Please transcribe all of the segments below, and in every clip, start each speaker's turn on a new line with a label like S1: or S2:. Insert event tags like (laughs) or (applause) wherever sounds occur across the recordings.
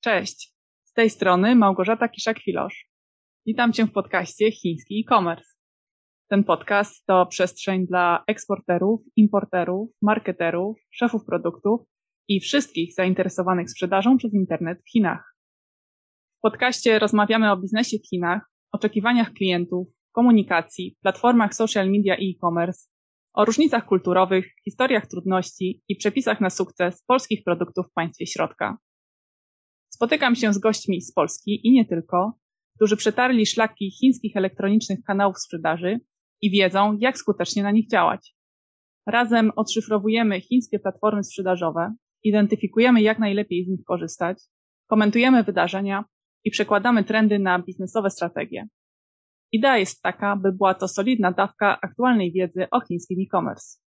S1: Cześć, z tej strony Małgorzata Kiszak-Filosz. Witam Cię w podcaście Chiński e-commerce. Ten podcast to przestrzeń dla eksporterów, importerów, marketerów, szefów produktów i wszystkich zainteresowanych sprzedażą przez internet w Chinach. W podcaście rozmawiamy o biznesie w Chinach, oczekiwaniach klientów, komunikacji, platformach social media i e-commerce, o różnicach kulturowych, historiach trudności i przepisach na sukces polskich produktów w państwie środka. Spotykam się z gośćmi z Polski i nie tylko, którzy przetarli szlaki chińskich elektronicznych kanałów sprzedaży i wiedzą, jak skutecznie na nich działać. Razem odszyfrowujemy chińskie platformy sprzedażowe, identyfikujemy, jak najlepiej z nich korzystać, komentujemy wydarzenia i przekładamy trendy na biznesowe strategie. Idea jest taka, by była to solidna dawka aktualnej wiedzy o chińskim e-commerce.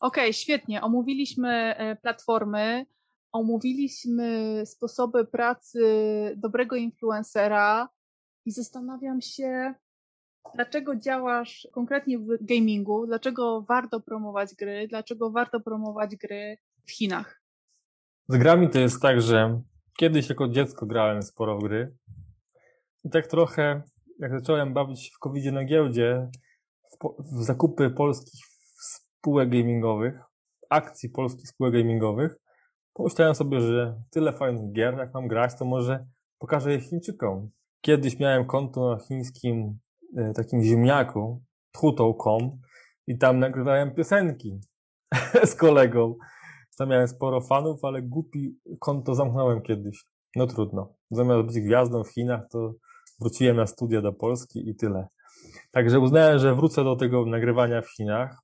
S1: Okej, okay, świetnie. Omówiliśmy e, platformy, omówiliśmy sposoby pracy dobrego influencera i zastanawiam się, dlaczego działasz konkretnie w gamingu, dlaczego warto promować gry, dlaczego warto promować gry w Chinach.
S2: Z grami to jest tak, że kiedyś jako dziecko grałem sporo w gry i tak trochę jak zacząłem bawić się w covid na giełdzie, w, po, w zakupy polskich spółek gamingowych, akcji polskich spółek gamingowych, pomyślałem sobie, że tyle fajnych gier, jak mam grać, to może pokażę je Chińczykom. Kiedyś miałem konto na chińskim e, takim ziemniaku, tchutou.com i tam nagrywałem piosenki (laughs) z kolegą. Tam miałem sporo fanów, ale głupi konto zamknąłem kiedyś. No trudno. Zamiast być gwiazdą w Chinach, to wróciłem na studia do Polski i tyle. Także uznałem, że wrócę do tego nagrywania w Chinach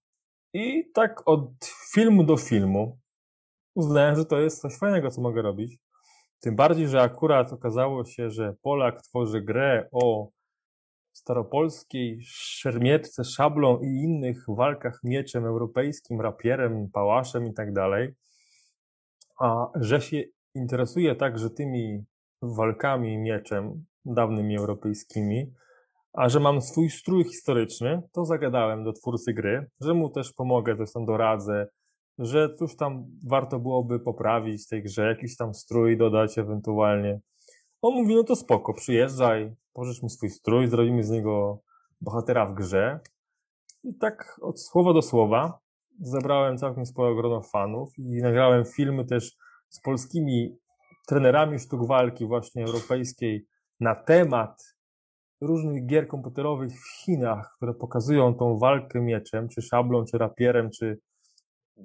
S2: i tak od filmu do filmu uznałem, że to jest coś fajnego, co mogę robić. Tym bardziej, że akurat okazało się, że Polak tworzy grę o staropolskiej szermierce, szablą i innych walkach mieczem europejskim, rapierem, pałaszem i tak dalej, a że się interesuje także tymi walkami mieczem, dawnymi europejskimi, a że mam swój strój historyczny, to zagadałem do twórcy gry, że mu też pomogę, coś tam doradzę, że coś tam warto byłoby poprawić w tej grze, jakiś tam strój dodać ewentualnie. On mówi, no to spoko, przyjeżdżaj, pożycz mi swój strój, zrobimy z niego bohatera w grze. I tak od słowa do słowa zebrałem całkiem sporo grono fanów i nagrałem filmy też z polskimi trenerami sztuk walki właśnie europejskiej na temat różnych gier komputerowych w Chinach, które pokazują tą walkę mieczem, czy szablą, czy rapierem, czy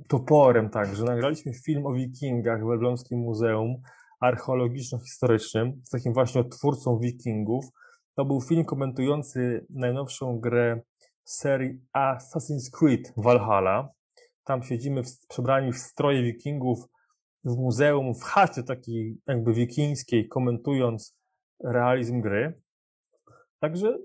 S2: toporem także. Nagraliśmy film o wikingach w Elbląskim Muzeum Archeologiczno-Historycznym z takim właśnie odtwórcą wikingów. To był film komentujący najnowszą grę serii Assassin's Creed Valhalla. Tam siedzimy w, przebrani w stroje wikingów w muzeum, w chacie takiej jakby wikińskiej, komentując realizm gry. Także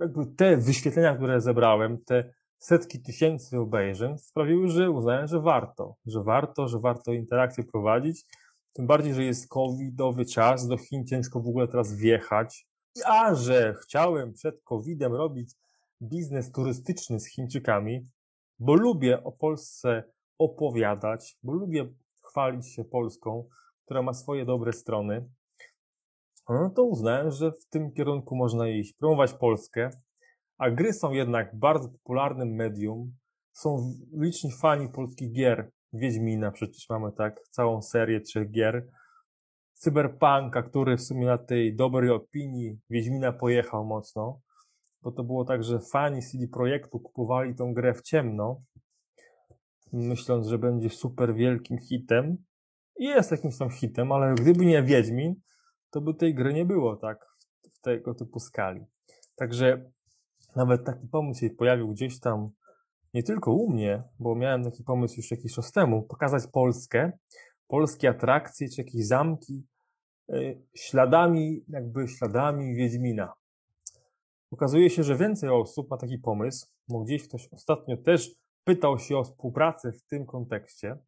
S2: jakby te wyświetlenia, które zebrałem, te setki tysięcy obejrzeń sprawiły, że uznałem, że warto, że warto, że warto interakcję prowadzić. Tym bardziej, że jest covidowy czas, do Chin ciężko w ogóle teraz wjechać. A że chciałem przed covidem robić biznes turystyczny z Chińczykami, bo lubię o Polsce opowiadać, bo lubię chwalić się Polską, która ma swoje dobre strony, no to uznałem, że w tym kierunku można iść, promować Polskę, a gry są jednak bardzo popularnym medium. Są liczni fani polskich gier. Wiedźmina przecież mamy tak, całą serię trzech gier. Cyberpunka, który w sumie na tej dobrej opinii Wiedźmina pojechał mocno, bo to było tak, że fani CD Projektu kupowali tą grę w ciemno, myśląc, że będzie super wielkim hitem. I jest jakimś tam hitem, ale gdyby nie Wiedźmin, to by tej gry nie było, tak, w tego typu skali. Także nawet taki pomysł się pojawił gdzieś tam, nie tylko u mnie, bo miałem taki pomysł już jakiś czas temu, pokazać Polskę, polskie atrakcje, czy jakieś zamki, yy, śladami, jakby śladami Wiedźmina. Okazuje się, że więcej osób ma taki pomysł, bo gdzieś ktoś ostatnio też pytał się o współpracę w tym kontekście,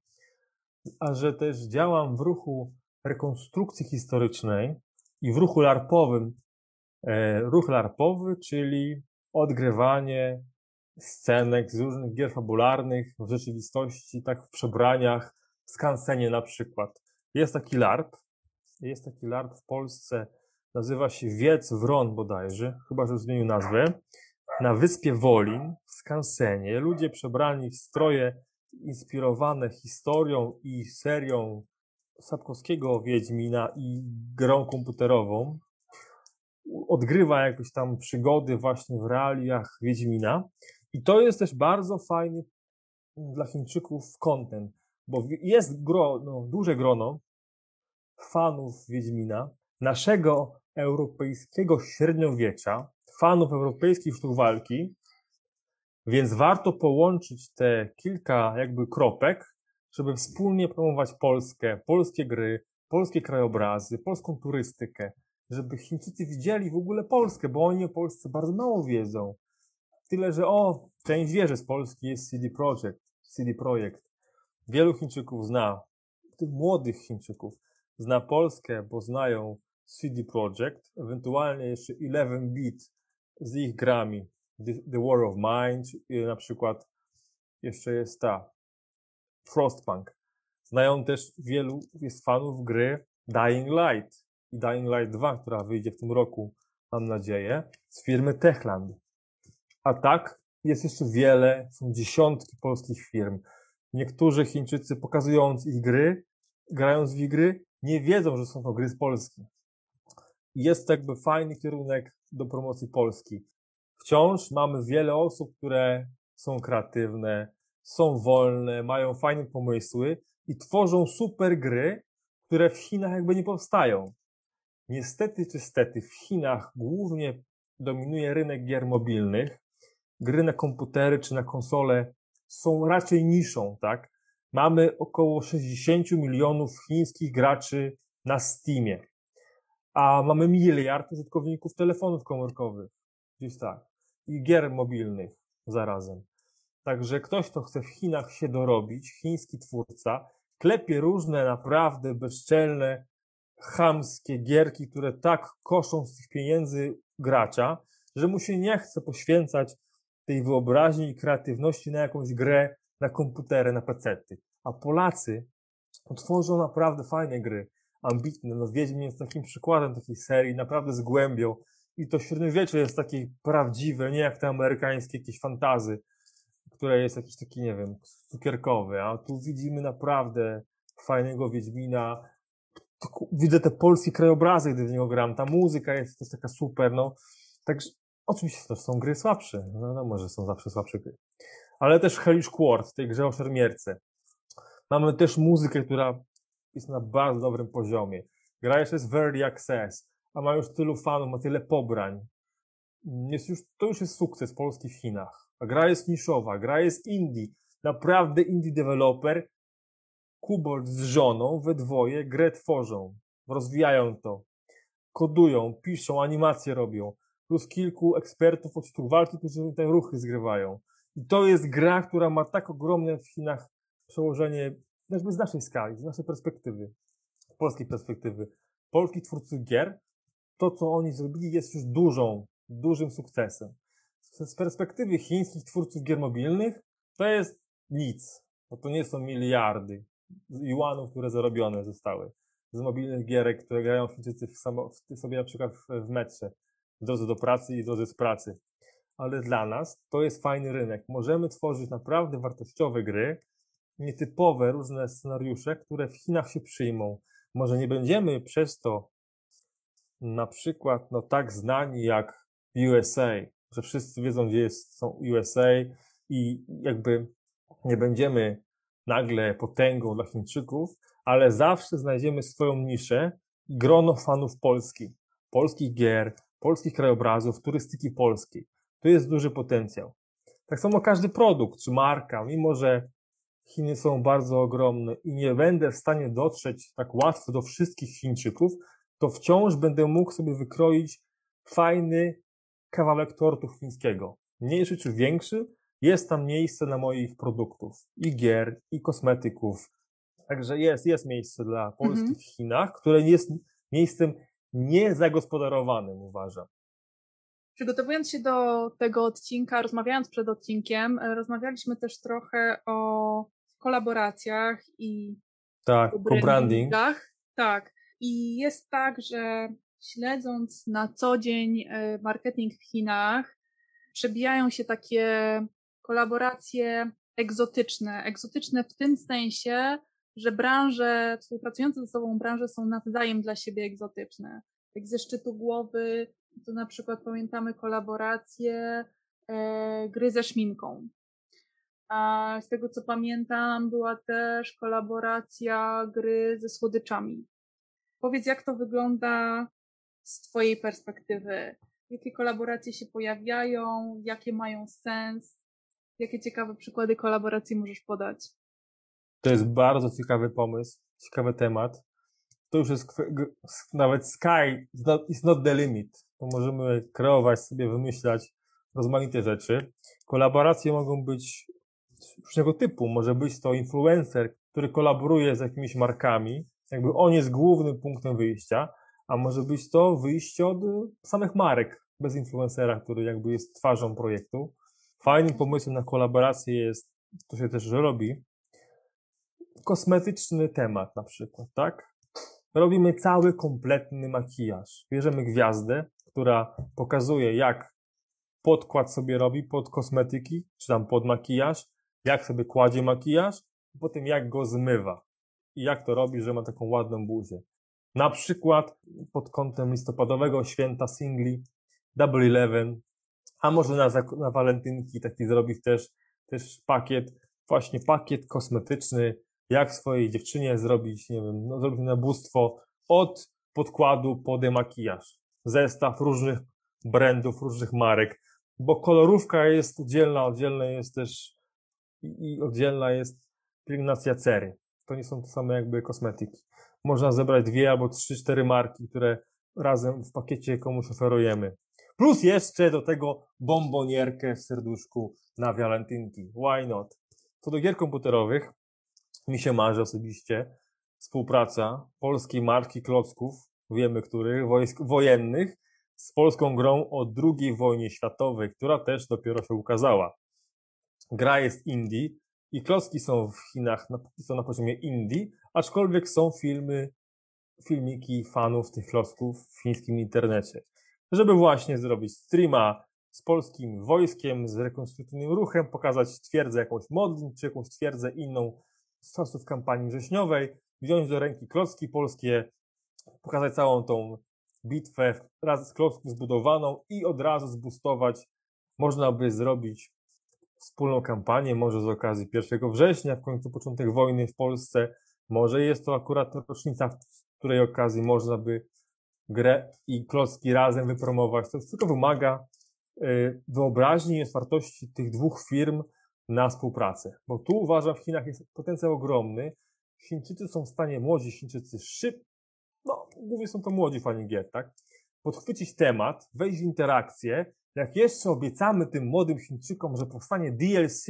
S2: a że też działam w ruchu rekonstrukcji historycznej i w ruchu larpowym. E, ruch larpowy, czyli odgrywanie scenek z różnych gier fabularnych w rzeczywistości, tak w przebraniach, w skansenie na przykład. Jest taki larp, Jest taki LARP w Polsce, nazywa się Wiec Wron bodajże, chyba że zmienił nazwę. Na wyspie Wolin, w Skansenie, ludzie przebrani w stroje inspirowane historią i serią Sapkowskiego Wiedźmina i grą komputerową. Odgrywa jakieś tam przygody właśnie w realiach Wiedźmina. I to jest też bardzo fajny dla Chińczyków content, bo jest grono, duże grono fanów Wiedźmina, naszego europejskiego średniowiecza, fanów europejskich sztuk walki, więc warto połączyć te kilka jakby kropek, żeby wspólnie promować Polskę, polskie gry, polskie krajobrazy, polską turystykę, żeby Chińczycy widzieli w ogóle Polskę, bo oni o Polsce bardzo mało wiedzą. Tyle, że o, część wie, że z Polski jest CD Projekt, CD Projekt. Wielu Chińczyków zna, tych młodych Chińczyków, zna Polskę, bo znają CD Projekt, ewentualnie jeszcze 11-bit z ich grami, The, The War of Mind, na przykład jeszcze jest ta Frostpunk. Znają też wielu jest fanów gry Dying Light i Dying Light 2, która wyjdzie w tym roku, mam nadzieję, z firmy Techland. A tak jest jeszcze wiele, są dziesiątki polskich firm. Niektórzy Chińczycy pokazując ich gry, grając w ich gry, nie wiedzą, że są to gry z Polski. Jest to jakby fajny kierunek do promocji Polski. Wciąż mamy wiele osób, które są kreatywne, są wolne, mają fajne pomysły i tworzą super gry, które w Chinach jakby nie powstają. Niestety czy stety w Chinach głównie dominuje rynek gier mobilnych. Gry na komputery czy na konsole są raczej niszą, tak? Mamy około 60 milionów chińskich graczy na Steamie, a mamy miliard użytkowników telefonów komórkowych, gdzieś tak, i gier mobilnych zarazem. Także ktoś, kto chce w Chinach się dorobić, chiński twórca, klepie różne naprawdę bezczelne, chamskie gierki, które tak koszą z tych pieniędzy gracza, że mu się nie chce poświęcać tej wyobraźni i kreatywności na jakąś grę na komputery, na pecety. A Polacy tworzą naprawdę fajne gry, ambitne. No Wiedźmin jest takim przykładem takiej serii, naprawdę z głębią. I to średniowiecze jest takie prawdziwe, nie jak te amerykańskie jakieś fantazy, które jest jakiś taki, nie wiem, cukierkowy. A tu widzimy naprawdę fajnego Wiedźmina. Widzę te polskie krajobrazy, gdy w niego gram. Ta muzyka jest też taka super, no. Także oczywiście to są gry słabsze. No, no może są zawsze słabsze gry. Ale też Hellish Quart w tej grze o szermierce. Mamy też muzykę, która jest na bardzo dobrym poziomie. Gra jeszcze jest Access, a ma już tylu fanów, ma tyle pobrań. Jest już, to już jest sukces Polski w Chinach. A gra jest niszowa, gra jest indie. Naprawdę indie developer, Kubold z żoną, we dwoje grę tworzą. Rozwijają to. Kodują, piszą, animacje robią. Plus kilku ekspertów od sztuk walki, którzy te ruchy zgrywają. I to jest gra, która ma tak ogromne w Chinach przełożenie, jakby z naszej skali, z naszej perspektywy, polskiej perspektywy. Polski twórcy gier, to co oni zrobili jest już dużą, dużym sukcesem. Z perspektywy chińskich twórców gier mobilnych to jest nic, bo to nie są miliardy juanów, które zarobione zostały z mobilnych gierek, które grają Chińczycy w samo, w, sobie na przykład w, w metrze, w drodze do pracy i w drodze z pracy. Ale dla nas to jest fajny rynek. Możemy tworzyć naprawdę wartościowe gry, nietypowe, różne scenariusze, które w Chinach się przyjmą. Może nie będziemy przez to na przykład no, tak znani jak USA, że wszyscy wiedzą, gdzie jest, są USA i jakby nie będziemy nagle potęgą dla Chińczyków, ale zawsze znajdziemy swoją niszę grono fanów Polski, polskich gier, polskich krajobrazów, turystyki polskiej. Tu jest duży potencjał. Tak samo każdy produkt czy marka, mimo że Chiny są bardzo ogromne i nie będę w stanie dotrzeć tak łatwo do wszystkich Chińczyków, to wciąż będę mógł sobie wykroić fajny kawałek tortu chińskiego. Mniejszy czy większy, jest tam miejsce na moich produktów. I gier, i kosmetyków. Także jest, jest miejsce dla Polski mhm. w Chinach, które jest miejscem niezagospodarowanym, uważam.
S1: Przygotowując się do tego odcinka, rozmawiając przed odcinkiem, e, rozmawialiśmy też trochę o kolaboracjach i
S2: tak, co-branding.
S1: Tak. I jest tak, że śledząc na co dzień e, marketing w Chinach, przebijają się takie kolaboracje egzotyczne. Egzotyczne w tym sensie, że branże, współpracujące ze sobą branże są nawzajem dla siebie egzotyczne. Jak ze szczytu głowy, to na przykład pamiętamy kolaborację e, gry ze szminką. A z tego co pamiętam, była też kolaboracja gry ze słodyczami. Powiedz, jak to wygląda z Twojej perspektywy? Jakie kolaboracje się pojawiają? Jakie mają sens? Jakie ciekawe przykłady kolaboracji możesz podać?
S2: To jest bardzo ciekawy pomysł, ciekawy temat. To już jest nawet sky is not, the limit. To możemy kreować sobie, wymyślać rozmaite rzeczy. Kolaboracje mogą być różnego typu. Może być to influencer, który kolaboruje z jakimiś markami, jakby on jest głównym punktem wyjścia, a może być to wyjście od samych marek, bez influencera, który jakby jest twarzą projektu. Fajnym pomysłem na kolaborację jest, to się też robi, kosmetyczny temat na przykład, tak? Robimy cały kompletny makijaż. Bierzemy gwiazdę, która pokazuje, jak podkład sobie robi pod kosmetyki, czy tam pod makijaż, jak sobie kładzie makijaż, a potem jak go zmywa. I jak to robi, że ma taką ładną buzię. Na przykład pod kątem listopadowego święta singli Double Eleven, a może na, na walentynki taki zrobić też, też pakiet, właśnie pakiet kosmetyczny, jak swojej dziewczynie zrobić, nie wiem, no, zrobić nabóstwo od podkładu po demakijaż. Zestaw różnych brandów, różnych marek, bo kolorówka jest oddzielna, oddzielna jest też i, i oddzielna jest pielęgnacja cery. To nie są to same jakby kosmetyki. Można zebrać dwie albo trzy, cztery marki, które razem w pakiecie komuś oferujemy. Plus jeszcze do tego bombonierkę w serduszku na walentynki. Why not? Co do gier komputerowych, mi się marzy osobiście współpraca polskiej marki klocków, wiemy których, wojsk wojennych, z polską grą o II wojnie światowej, która też dopiero się ukazała. Gra jest indie i klocki są w Chinach, są na poziomie indie, aczkolwiek są filmy, filmiki fanów tych klocków w chińskim internecie. Żeby właśnie zrobić streama z polskim wojskiem, z rekonstruktywnym ruchem, pokazać twierdzę jakąś modlin, czy jakąś twierdzę inną z czasów kampanii wrześniowej, wziąć do ręki klocki polskie, pokazać całą tą bitwę raz z klocków zbudowaną i od razu zbustować. Można by zrobić wspólną kampanię, może z okazji 1 września, w końcu początek wojny w Polsce. Może jest to akurat rocznica, w której okazji można by grę i klocki razem wypromować. To tylko wymaga y, wyobraźni i otwartości tych dwóch firm na współpracę. Bo tu uważam, w Chinach jest potencjał ogromny. Chińczycy są w stanie, młodzi Chińczycy, szyb, no, głównie są to młodzi fani gier, tak? Podchwycić temat, wejść w interakcję. Jak jeszcze obiecamy tym młodym Chińczykom, że powstanie DLC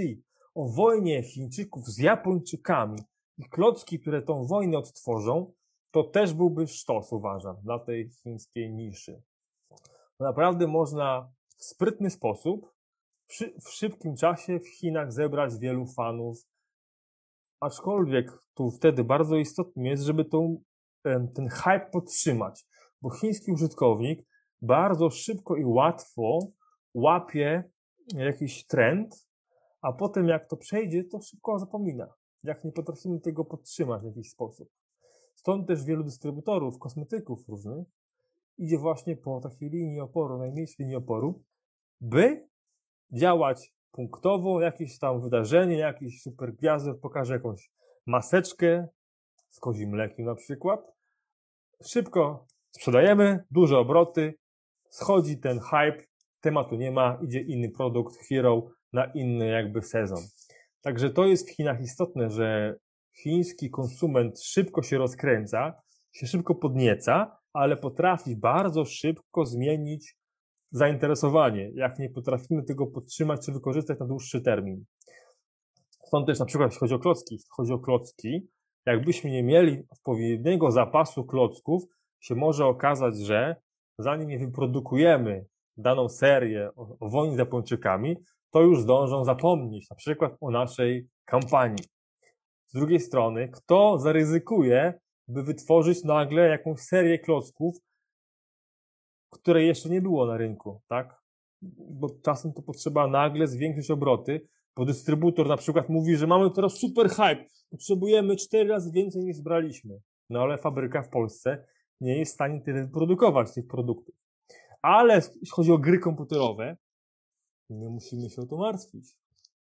S2: o wojnie Chińczyków z Japończykami i klocki, które tą wojnę odtworzą, to też byłby sztos, uważam, dla tej chińskiej niszy. Naprawdę można w sprytny sposób w szybkim czasie w Chinach zebrać wielu fanów. Aczkolwiek tu wtedy bardzo istotnym jest, żeby tą, ten hype podtrzymać, bo chiński użytkownik bardzo szybko i łatwo łapie jakiś trend, a potem jak to przejdzie, to szybko zapomina. Jak nie potrafimy tego podtrzymać w jakiś sposób. Stąd też wielu dystrybutorów, kosmetyków różnych idzie właśnie po takiej linii oporu, najmniejszej linii oporu, by działać punktowo, jakieś tam wydarzenie, jakiś super gwiazdę pokaże jakąś maseczkę z kozim mlekiem na przykład. Szybko sprzedajemy, duże obroty, schodzi ten hype, tematu nie ma, idzie inny produkt, hero na inny jakby sezon. Także to jest w Chinach istotne, że chiński konsument szybko się rozkręca, się szybko podnieca, ale potrafi bardzo szybko zmienić zainteresowanie, jak nie potrafimy tego podtrzymać czy wykorzystać na dłuższy termin. Stąd też na przykład, jeśli chodzi o klocki, chodzi o klocki, jakbyśmy nie mieli odpowiedniego zapasu klocków, się może okazać, że zanim nie wyprodukujemy daną serię o wojnie z Japończykami, to już zdążą zapomnieć na przykład o naszej kampanii. Z drugiej strony, kto zaryzykuje by wytworzyć nagle jakąś serię klocków, której jeszcze nie było na rynku, tak? Bo czasem to potrzeba nagle zwiększyć obroty, bo dystrybutor na przykład mówi, że mamy teraz super hype, potrzebujemy cztery razy więcej niż braliśmy. No ale fabryka w Polsce nie jest w stanie tyle produkować tych produktów. Ale jeśli chodzi o gry komputerowe, nie musimy się o to martwić.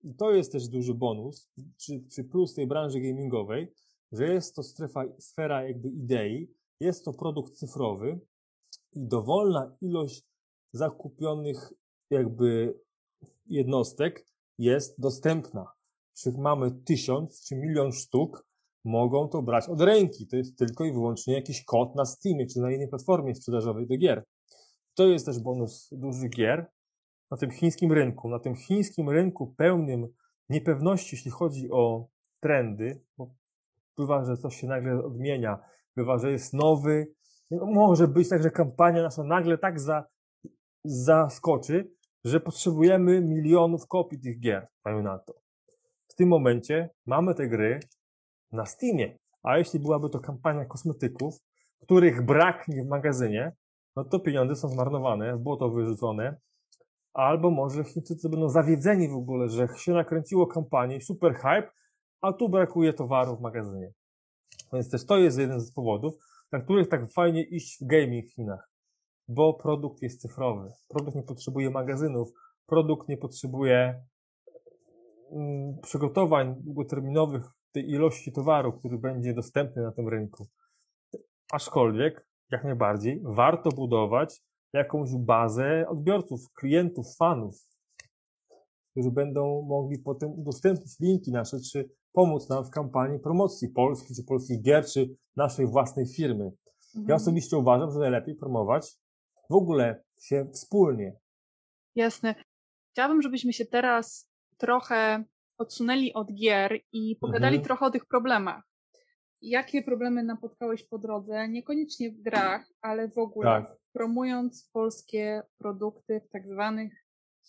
S2: I to jest też duży bonus, czy, czy plus tej branży gamingowej, że jest to strefa, sfera jakby idei, jest to produkt cyfrowy i dowolna ilość zakupionych jakby jednostek jest dostępna. Czy mamy tysiąc czy milion sztuk, mogą to brać od ręki. To jest tylko i wyłącznie jakiś kod na Steamie czy na innej platformie sprzedażowej do gier. To jest też bonus dużych gier na tym chińskim rynku. Na tym chińskim rynku pełnym niepewności, jeśli chodzi o trendy, bo bywa, że coś się nagle odmienia, bywa, że jest nowy. Może być tak, że kampania nasza nagle tak za, zaskoczy, że potrzebujemy milionów kopii tych gier, dajmy na to. W tym momencie mamy te gry na Steamie, a jeśli byłaby to kampania kosmetyków, których braknie w magazynie, no to pieniądze są zmarnowane, w błoto wyrzucone, albo może Chińczycy będą zawiedzeni w ogóle, że się nakręciło kampanię, super hype, a tu brakuje towaru w magazynie. Więc też to jest jeden z powodów, dla których tak fajnie iść w gaming w Chinach bo produkt jest cyfrowy. Produkt nie potrzebuje magazynów, produkt nie potrzebuje mm, przygotowań długoterminowych tej ilości towaru, który będzie dostępny na tym rynku. Aczkolwiek, jak najbardziej, warto budować jakąś bazę odbiorców, klientów, fanów, którzy będą mogli potem udostępnić linki nasze, czy pomóc nam w kampanii promocji Polski, czy polskich gier, czy naszej własnej firmy. Mhm. Ja osobiście uważam, że najlepiej promować w ogóle się wspólnie.
S1: Jasne. Chciałabym, żebyśmy się teraz trochę odsunęli od gier i pogadali mhm. trochę o tych problemach. Jakie problemy napotkałeś po drodze, niekoniecznie w grach, ale w ogóle tak. Promując polskie produkty w tak zwanych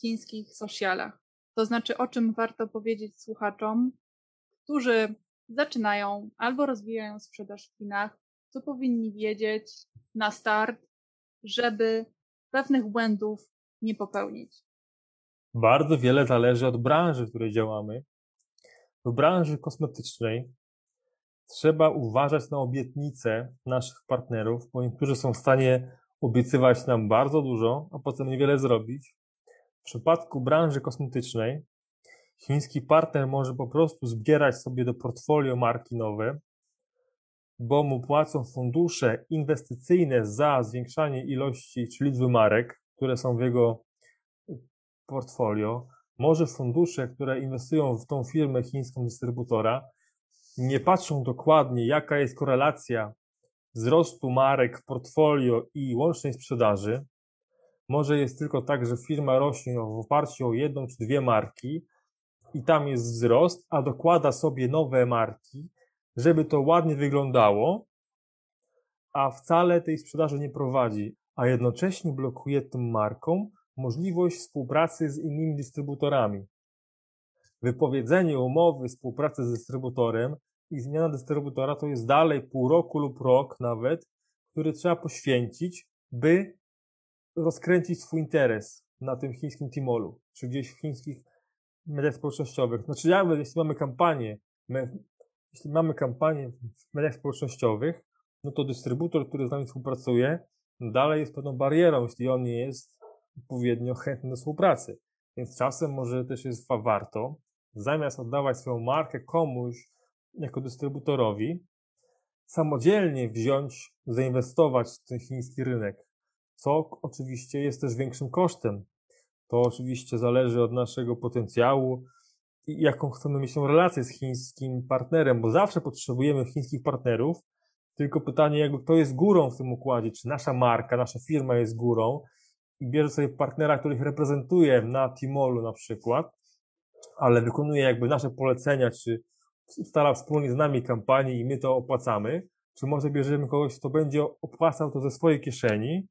S1: chińskich socialach? To znaczy, o czym warto powiedzieć słuchaczom, którzy zaczynają albo rozwijają sprzedaż w Chinach, co powinni wiedzieć na start, żeby pewnych błędów nie popełnić?
S2: Bardzo wiele zależy od branży, w której działamy. W branży kosmetycznej trzeba uważać na obietnice naszych partnerów, bo niektórzy są w stanie obiecywać nam bardzo dużo, a potem niewiele zrobić. W przypadku branży kosmetycznej chiński partner może po prostu zbierać sobie do portfolio marki nowe, bo mu płacą fundusze inwestycyjne za zwiększanie ilości czy liczby marek, które są w jego portfolio. Może fundusze, które inwestują w tą firmę chińską dystrybutora, nie patrzą dokładnie, jaka jest korelacja wzrostu marek w portfolio i łącznej sprzedaży. Może jest tylko tak, że firma rośnie w oparciu o jedną czy dwie marki i tam jest wzrost, a dokłada sobie nowe marki, żeby to ładnie wyglądało, a wcale tej sprzedaży nie prowadzi, a jednocześnie blokuje tym markom możliwość współpracy z innymi dystrybutorami. Wypowiedzenie umowy współpracy z dystrybutorem i zmiana dystrybutora to jest dalej pół roku lub rok nawet, który trzeba poświęcić, by rozkręcić swój interes na tym chińskim Timolu, czy gdzieś w chińskich mediach społecznościowych. Znaczy, jak, jeśli mamy kampanię jeśli mamy kampanię w mediach społecznościowych, no to dystrybutor, który z nami współpracuje, dalej jest pewną barierą, jeśli on nie jest odpowiednio chętny do współpracy. Więc czasem może też jest warto, zamiast oddawać swoją markę komuś jako dystrybutorowi, samodzielnie wziąć, zainwestować w ten chiński rynek, co oczywiście jest też większym kosztem. To oczywiście zależy od naszego potencjału, i jaką chcemy mieć tą relację z chińskim partnerem, bo zawsze potrzebujemy chińskich partnerów, tylko pytanie, jakby kto jest górą w tym układzie, czy nasza marka, nasza firma jest górą i bierze sobie partnera, który ich reprezentuje na Timolu na przykład, ale wykonuje jakby nasze polecenia, czy ustala wspólnie z nami kampanię i my to opłacamy, czy może bierzemy kogoś, kto będzie opłacał to ze swojej kieszeni,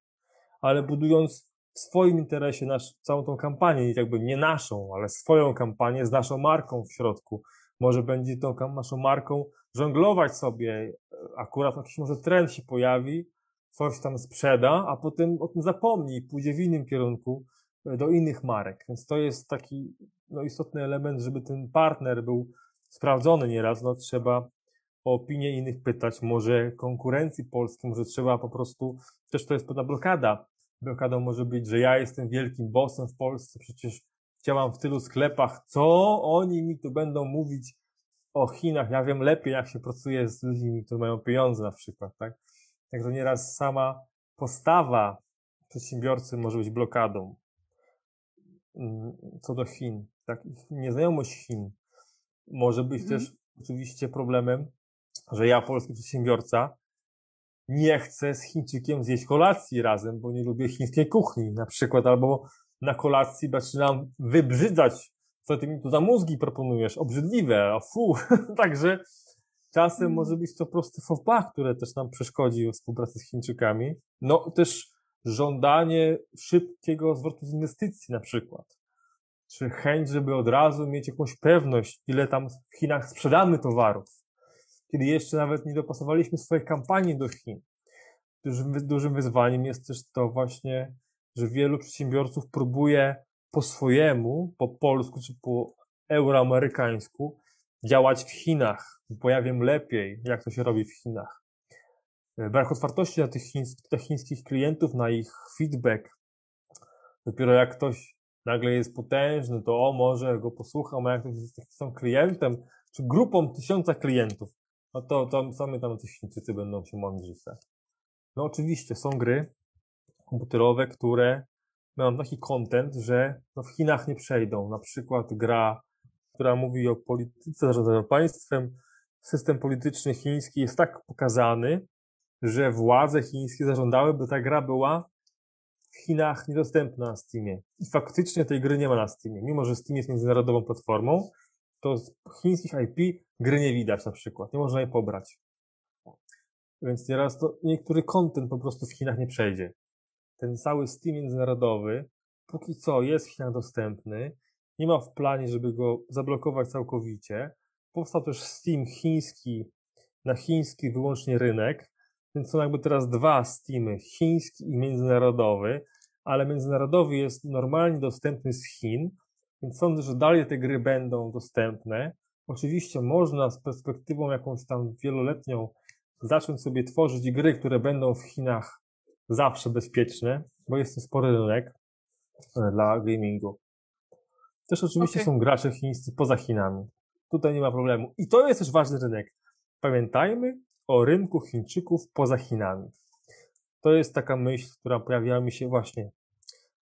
S2: ale budując w swoim interesie nasz, całą tą kampanię, jakby nie naszą, ale swoją kampanię z naszą marką w środku. Może będzie tą naszą marką żonglować sobie, akurat jakiś może trend się pojawi, coś tam sprzeda, a potem o tym zapomni i pójdzie w innym kierunku e, do innych marek. Więc to jest taki no, istotny element, żeby ten partner był sprawdzony nieraz. No, trzeba o opinię innych pytać, może konkurencji polskiej, może trzeba po prostu, też to jest pewna blokada. Blokadą może być, że ja jestem wielkim bossem w Polsce, przecież działam w tylu sklepach, co oni mi tu będą mówić o Chinach, ja wiem lepiej, jak się pracuje z ludźmi, którzy mają pieniądze na przykład, tak? Także nieraz sama postawa przedsiębiorcy może być blokadą mm, co do Chin, tak? Nieznajomość Chin może być mhm. też oczywiście problemem, że ja, polski przedsiębiorca, nie chcę z Chińczykiem zjeść kolacji razem, bo nie lubię chińskiej kuchni na przykład, albo na kolacji zaczynam wybrzydzać, co ty mi tu za mózgi proponujesz, obrzydliwe, a fu. (laughs) Także czasem mm. może być to prosty faux pas, które też nam przeszkodzi w współpracy z Chińczykami. No też żądanie szybkiego zwrotu z inwestycji na przykład. Czy chęć, żeby od razu mieć jakąś pewność, ile tam w Chinach sprzedamy towarów. Kiedy jeszcze nawet nie dopasowaliśmy swojej kampanii do Chin. Dużym, dużym wyzwaniem jest też to właśnie że wielu przedsiębiorców próbuje po swojemu, po polsku czy po euroamerykańsku działać w Chinach, bo ja wiem lepiej, jak to się robi w Chinach. Brak otwartości na tych, tych chińskich klientów, na ich feedback. Dopiero jak ktoś nagle jest potężny, to o, może go posłucham, a jak ktoś jest tą klientem, czy grupą tysiąca klientów, no to, to sami tam ci Chińczycy będą się mądrzy. No oczywiście są gry, komputerowe, które mają taki content, że no w Chinach nie przejdą. Na przykład gra, która mówi o polityce zarządzania państwem. System polityczny chiński jest tak pokazany, że władze chińskie zażądały, by ta gra była w Chinach niedostępna na Steamie. I faktycznie tej gry nie ma na Steamie. Mimo, że Steam jest międzynarodową platformą, to z chińskich IP gry nie widać na przykład. Nie można jej pobrać. Więc nieraz to niektóry kontent po prostu w Chinach nie przejdzie ten cały Steam międzynarodowy póki co jest w Chinach dostępny. Nie ma w planie, żeby go zablokować całkowicie. Powstał też Steam chiński na chiński wyłącznie rynek, więc są jakby teraz dwa Steamy, chiński i międzynarodowy, ale międzynarodowy jest normalnie dostępny z Chin, więc sądzę, że dalej te gry będą dostępne. Oczywiście można z perspektywą jakąś tam wieloletnią zacząć sobie tworzyć gry, które będą w Chinach zawsze bezpieczny, bo jest to spory rynek e, dla gamingu. Też oczywiście okay. są gracze chińscy poza Chinami. Tutaj nie ma problemu. I to jest też ważny rynek. Pamiętajmy o rynku Chińczyków poza Chinami. To jest taka myśl, która pojawiła mi się właśnie.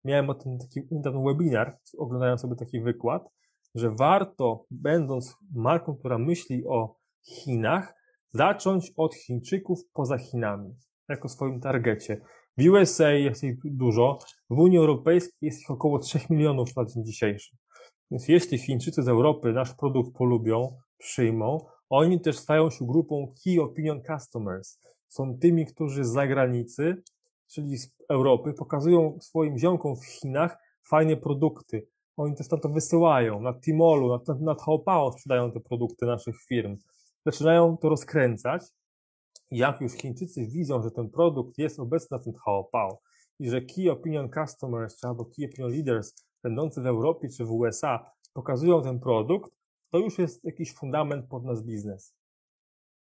S2: Miałem o tym taki ten webinar, oglądając sobie taki wykład, że warto, będąc marką, która myśli o Chinach, zacząć od Chińczyków poza Chinami, jako swoim targecie. W USA jest ich dużo, w Unii Europejskiej jest ich około 3 milionów na dzień dzisiejszy. Więc jeśli Chińczycy z Europy nasz produkt polubią, przyjmą, oni też stają się grupą Key Opinion Customers. Są tymi, którzy z zagranicy, czyli z Europy, pokazują swoim ziomkom w Chinach fajne produkty. Oni też tam to wysyłają, na Timolu, na, na Taobao sprzedają te produkty naszych firm. Zaczynają to rozkręcać jak już Chińczycy widzą, że ten produkt jest obecny na tym Taobao i że Key Opinion Customers albo Key Opinion Leaders będący w Europie czy w USA pokazują ten produkt, to już jest jakiś fundament pod nasz biznes.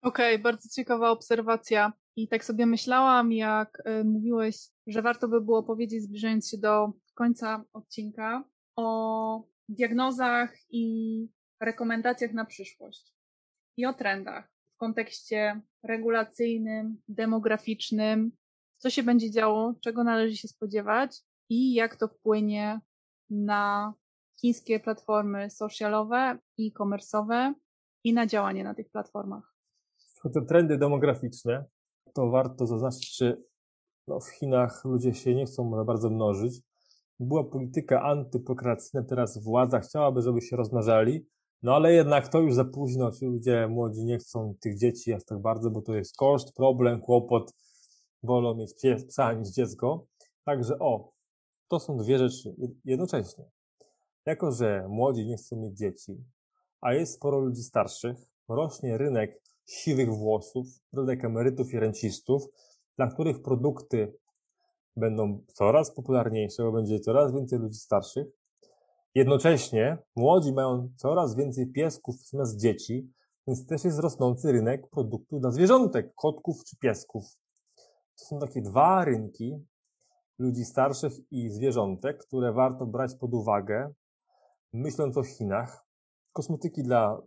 S1: Okej, okay, bardzo ciekawa obserwacja. I tak sobie myślałam, jak y, mówiłeś, że warto by było powiedzieć, zbliżając się do końca odcinka, o diagnozach i rekomendacjach na przyszłość i o trendach kontekście regulacyjnym, demograficznym, co się będzie działo, czego należy się spodziewać i jak to wpłynie na chińskie platformy socialowe i e-commerce'owe i na działanie na tych platformach.
S2: Te trendy demograficzne, to warto zaznaczyć, że no, w Chinach ludzie się nie chcą bardzo mnożyć. Była polityka antyprokracyjna, teraz władza chciałaby, żeby się rozmnażali, no ale jednak to już za późno, ci ludzie młodzi nie chcą tych dzieci aż tak bardzo, bo to jest koszt, problem, kłopot, wolą mieć psa niż dziecko. Także o, to są dwie rzeczy jednocześnie. Jako, że młodzi nie chcą mieć dzieci, a jest sporo ludzi starszych, rośnie rynek siwych włosów, rodek emerytów i rencistów, dla których produkty będą coraz popularniejsze, bo będzie coraz więcej ludzi starszych. Jednocześnie młodzi mają coraz więcej piesków zamiast dzieci, więc też jest rosnący rynek produktów dla zwierzątek, kotków czy piesków. To są takie dwa rynki ludzi starszych i zwierzątek, które warto brać pod uwagę, myśląc o Chinach. Kosmetyki dla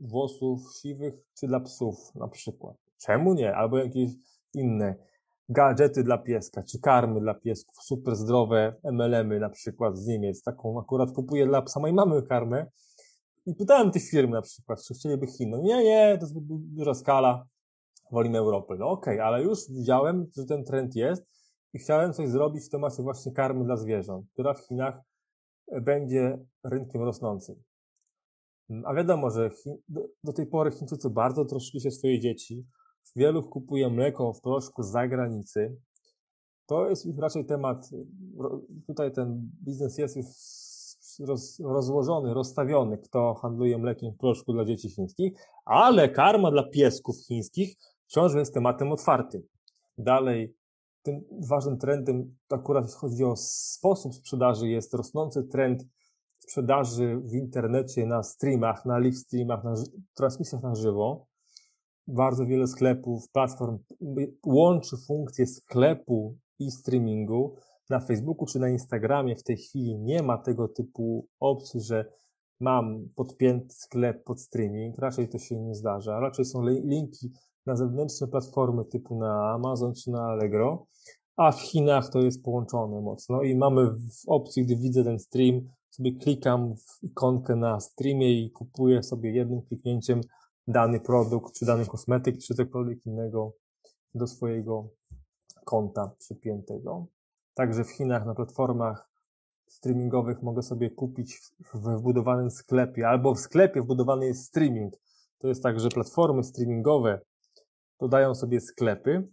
S2: włosów siwych czy dla psów na przykład. Czemu nie? Albo jakieś inne gadżety dla pieska, czy karmy dla piesków, super zdrowe MLM-y na przykład z Niemiec. Taką akurat kupuję dla samej mamy karmę. I pytałem tych firm na przykład, czy chcieliby Chin. No nie, nie, to jest duża skala, wolimy Europy. No okej, okay, ale już widziałem, że ten trend jest i chciałem coś zrobić w temacie właśnie karmy dla zwierząt, która w Chinach będzie rynkiem rosnącym. A wiadomo, że do, tej pory Chińczycy bardzo troszczyli się swoje dzieci, Wielu kupuje mleko w proszku z zagranicy. To jest już raczej temat, tutaj ten biznes jest już roz, rozłożony, rozstawiony, kto handluje mlekiem w proszku dla dzieci chińskich, ale karma dla piesków chińskich wciąż jest tematem otwartym. Dalej, tym ważnym trendem, akurat jeśli chodzi o sposób sprzedaży, jest rosnący trend sprzedaży w internecie, na streamach, na live streamach, na transmisjach na żywo bardzo wiele sklepów, platform łączy funkcję sklepu i streamingu. Na Facebooku czy na Instagramie w tej chwili nie ma tego typu opcji, że mam podpięty sklep pod streaming. Raczej to się nie zdarza. Raczej są linki na zewnętrzne platformy typu na Amazon czy na Allegro, a w Chinach to jest połączone mocno i mamy w opcji, gdy widzę ten stream, sobie klikam w ikonkę na streamie i kupuję sobie jednym kliknięciem dany produkt, czy dany kosmetyk, czy cokolwiek innego do swojego konta przypiętego. Także w Chinach na platformach streamingowych mogę sobie kupić w wbudowanym sklepie, albo w sklepie wbudowany jest streaming. To jest tak, że platformy streamingowe dodają sobie sklepy,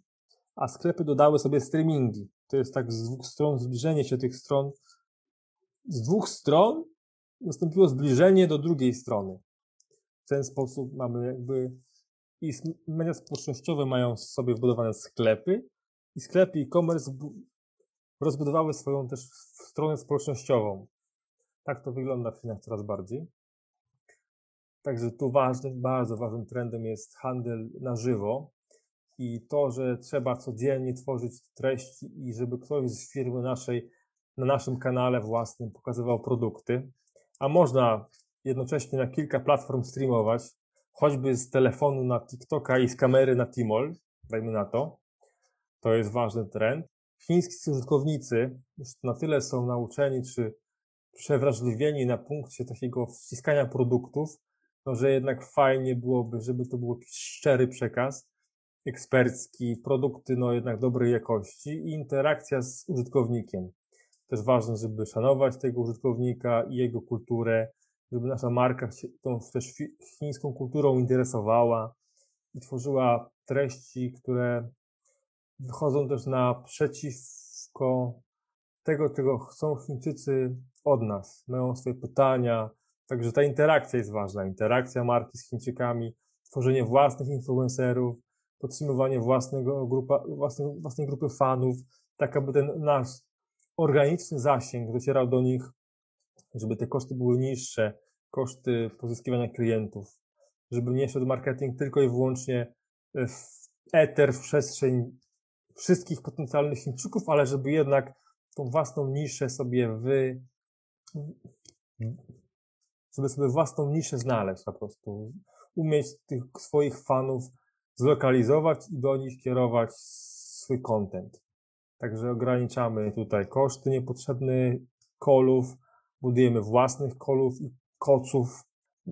S2: a sklepy dodały sobie streamingi. To jest tak z dwóch stron zbliżenie się tych stron. Z dwóch stron nastąpiło zbliżenie do drugiej strony. W ten sposób mamy jakby i media społecznościowe mają sobie wbudowane sklepy i sklepy e-commerce rozbudowały swoją też stronę społecznościową. Tak to wygląda w Chinach coraz bardziej. Także tu ważnym, bardzo ważnym trendem jest handel na żywo i to, że trzeba codziennie tworzyć treści i żeby ktoś z firmy naszej na naszym kanale własnym pokazywał produkty. A można jednocześnie na kilka platform streamować, choćby z telefonu na TikToka i z kamery na Timol, dajmy na to. To jest ważny trend. Chińscy użytkownicy już na tyle są nauczeni czy przewrażliwieni na punkcie takiego wciskania produktów, no, że jednak fajnie byłoby, żeby to był jakiś szczery przekaz, ekspercki, produkty no jednak dobrej jakości i interakcja z użytkownikiem. Też ważne, żeby szanować tego użytkownika i jego kulturę, żeby nasza marka się tą też chińską kulturą interesowała i tworzyła treści, które wychodzą też naprzeciwko tego, czego chcą Chińczycy od nas. Mają swoje pytania, także ta interakcja jest ważna. Interakcja marki z Chińczykami, tworzenie własnych influencerów, podtrzymywanie własnego grupa, własnej, własnej grupy fanów, tak aby ten nasz organiczny zasięg docierał do nich żeby te koszty były niższe, koszty pozyskiwania klientów, żeby nie szedł marketing tylko i wyłącznie w eter, w przestrzeń wszystkich potencjalnych Chińczyków, ale żeby jednak tą własną niszę sobie wy, żeby sobie własną niszę znaleźć po prostu, umieć tych swoich fanów zlokalizować i do nich kierować swój content. Także ograniczamy tutaj koszty niepotrzebnych kolów, budujemy własnych kolów i koców.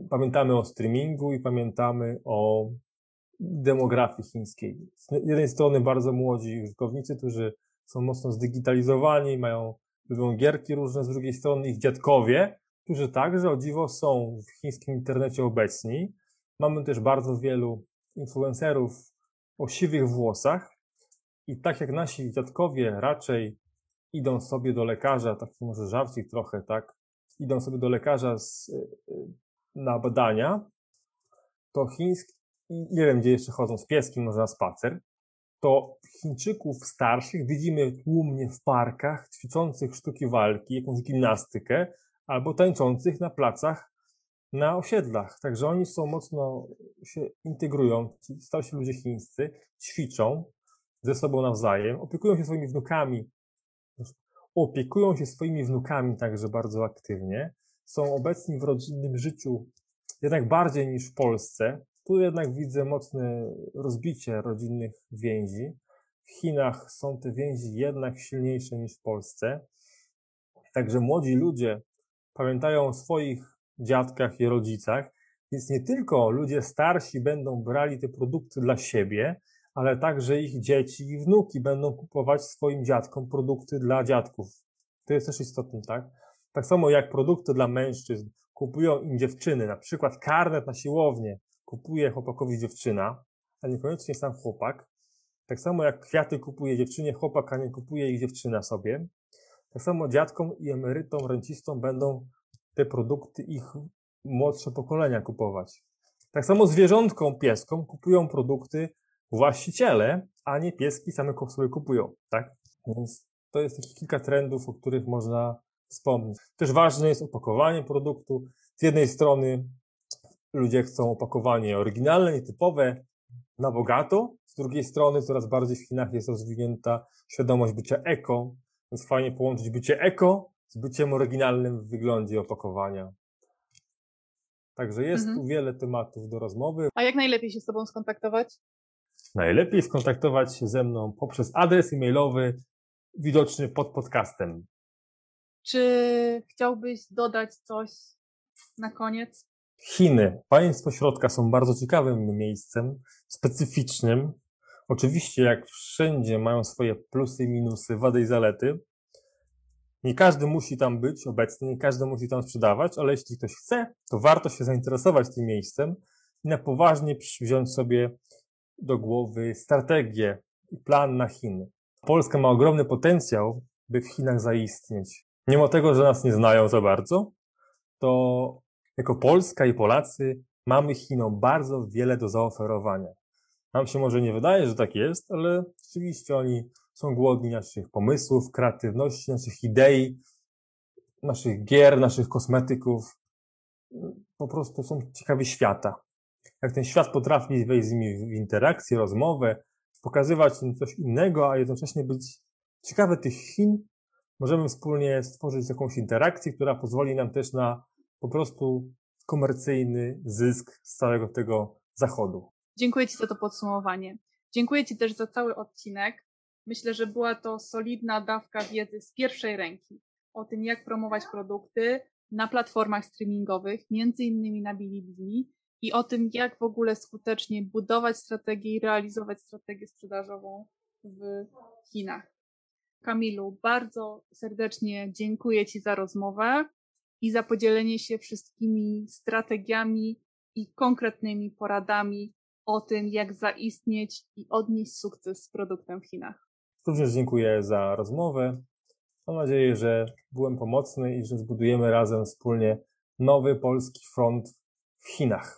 S2: Pamiętamy o streamingu i pamiętamy o demografii chińskiej. Z jednej strony bardzo młodzi użytkownicy, którzy są mocno zdigitalizowani, mają, lubią gierki różne, z drugiej strony ich dziadkowie, którzy także o dziwo są w chińskim internecie obecni. Mamy też bardzo wielu influencerów o siwych włosach i tak jak nasi dziadkowie raczej idą sobie do lekarza, taki może żarcik trochę, tak, idą sobie do lekarza z, y, y, na badania, to chiński, nie wiem, gdzie jeszcze chodzą z pieskiem, może na spacer, to Chińczyków starszych widzimy tłumnie w parkach, ćwiczących sztuki walki, jakąś gimnastykę, albo tańczących na placach, na osiedlach. Także oni są mocno się integrują, ci starsi ludzie chińscy, ćwiczą ze sobą nawzajem, opiekują się swoimi wnukami, opiekują się swoimi wnukami także bardzo aktywnie, są obecni w rodzinnym życiu jednak bardziej niż w Polsce. Tu jednak widzę mocne rozbicie rodzinnych więzi. W Chinach są te więzi jednak silniejsze niż w Polsce. Także młodzi ludzie pamiętają o swoich dziadkach i rodzicach, więc nie tylko ludzie starsi będą brali te produkty dla siebie, ale także ich dzieci i wnuki będą kupować swoim dziadkom produkty dla dziadków. To jest też istotne, tak? Tak samo jak produkty dla mężczyzn kupują im dziewczyny, na przykład karnet na siłownię kupuje chłopakowi dziewczyna, a niekoniecznie sam chłopak. Tak samo jak kwiaty kupuje dziewczynie chłopak, a nie kupuje ich dziewczyna sobie. Tak samo dziadkom i emerytom, rencistom będą te produkty ich młodsze pokolenia kupować. Tak samo zwierzątkom, pieskom kupują produkty właściciele, a nie pieski same sobie kupują, tak? Więc to jest takich kilka trendów, o których można wspomnieć. Też ważne jest opakowanie produktu. Z jednej strony ludzie chcą opakowanie oryginalne, nietypowe, na bogato. Z drugiej strony coraz bardziej w Chinach jest rozwinięta świadomość bycia eko, więc fajnie połączyć bycie eko z byciem oryginalnym w wyglądzie opakowania. Także jest mhm. tu wiele tematów do rozmowy.
S1: A jak najlepiej się z Tobą skontaktować?
S2: Najlepiej skontaktować się ze mną poprzez adres e-mailowy widoczny pod podcastem.
S1: Czy chciałbyś dodać coś na koniec?
S2: Chiny, państwo środka są bardzo ciekawym miejscem, specyficznym. Oczywiście, jak wszędzie, mają swoje plusy i minusy, wady i zalety. Nie każdy musi tam być obecny, nie każdy musi tam sprzedawać, ale jeśli ktoś chce, to warto się zainteresować tym miejscem i na poważnie wziąć sobie do głowy strategię i plan na Chiny. Polska ma ogromny potencjał, by w Chinach zaistnieć. Mimo tego, że nas nie znają za bardzo, to jako Polska i Polacy mamy Chinom bardzo wiele do zaoferowania. Nam się może nie wydaje, że tak jest, ale rzeczywiście oni są głodni naszych pomysłów, kreatywności, naszych idei, naszych gier, naszych kosmetyków. Po prostu są ciekawi świata. Jak ten świat potrafi wejść z nimi w interakcję, rozmowę, pokazywać im coś innego, a jednocześnie być ciekawy tych Chin, możemy wspólnie stworzyć jakąś interakcję, która pozwoli nam też na po prostu komercyjny zysk z całego tego zachodu.
S1: Dziękuję Ci za to podsumowanie. Dziękuję Ci też za cały odcinek. Myślę, że była to solidna dawka wiedzy z pierwszej ręki o tym, jak promować produkty na platformach streamingowych, między innymi na Bilibili i o tym, jak w ogóle skutecznie budować strategię i realizować strategię sprzedażową w Chinach. Kamilu, bardzo serdecznie dziękuję Ci za rozmowę i za podzielenie się wszystkimi strategiami i konkretnymi poradami o tym, jak zaistnieć i odnieść sukces z produktem w Chinach.
S2: Również dziękuję za rozmowę. Mam nadzieję, że byłem pomocny i że zbudujemy razem wspólnie nowy polski front w Chinach.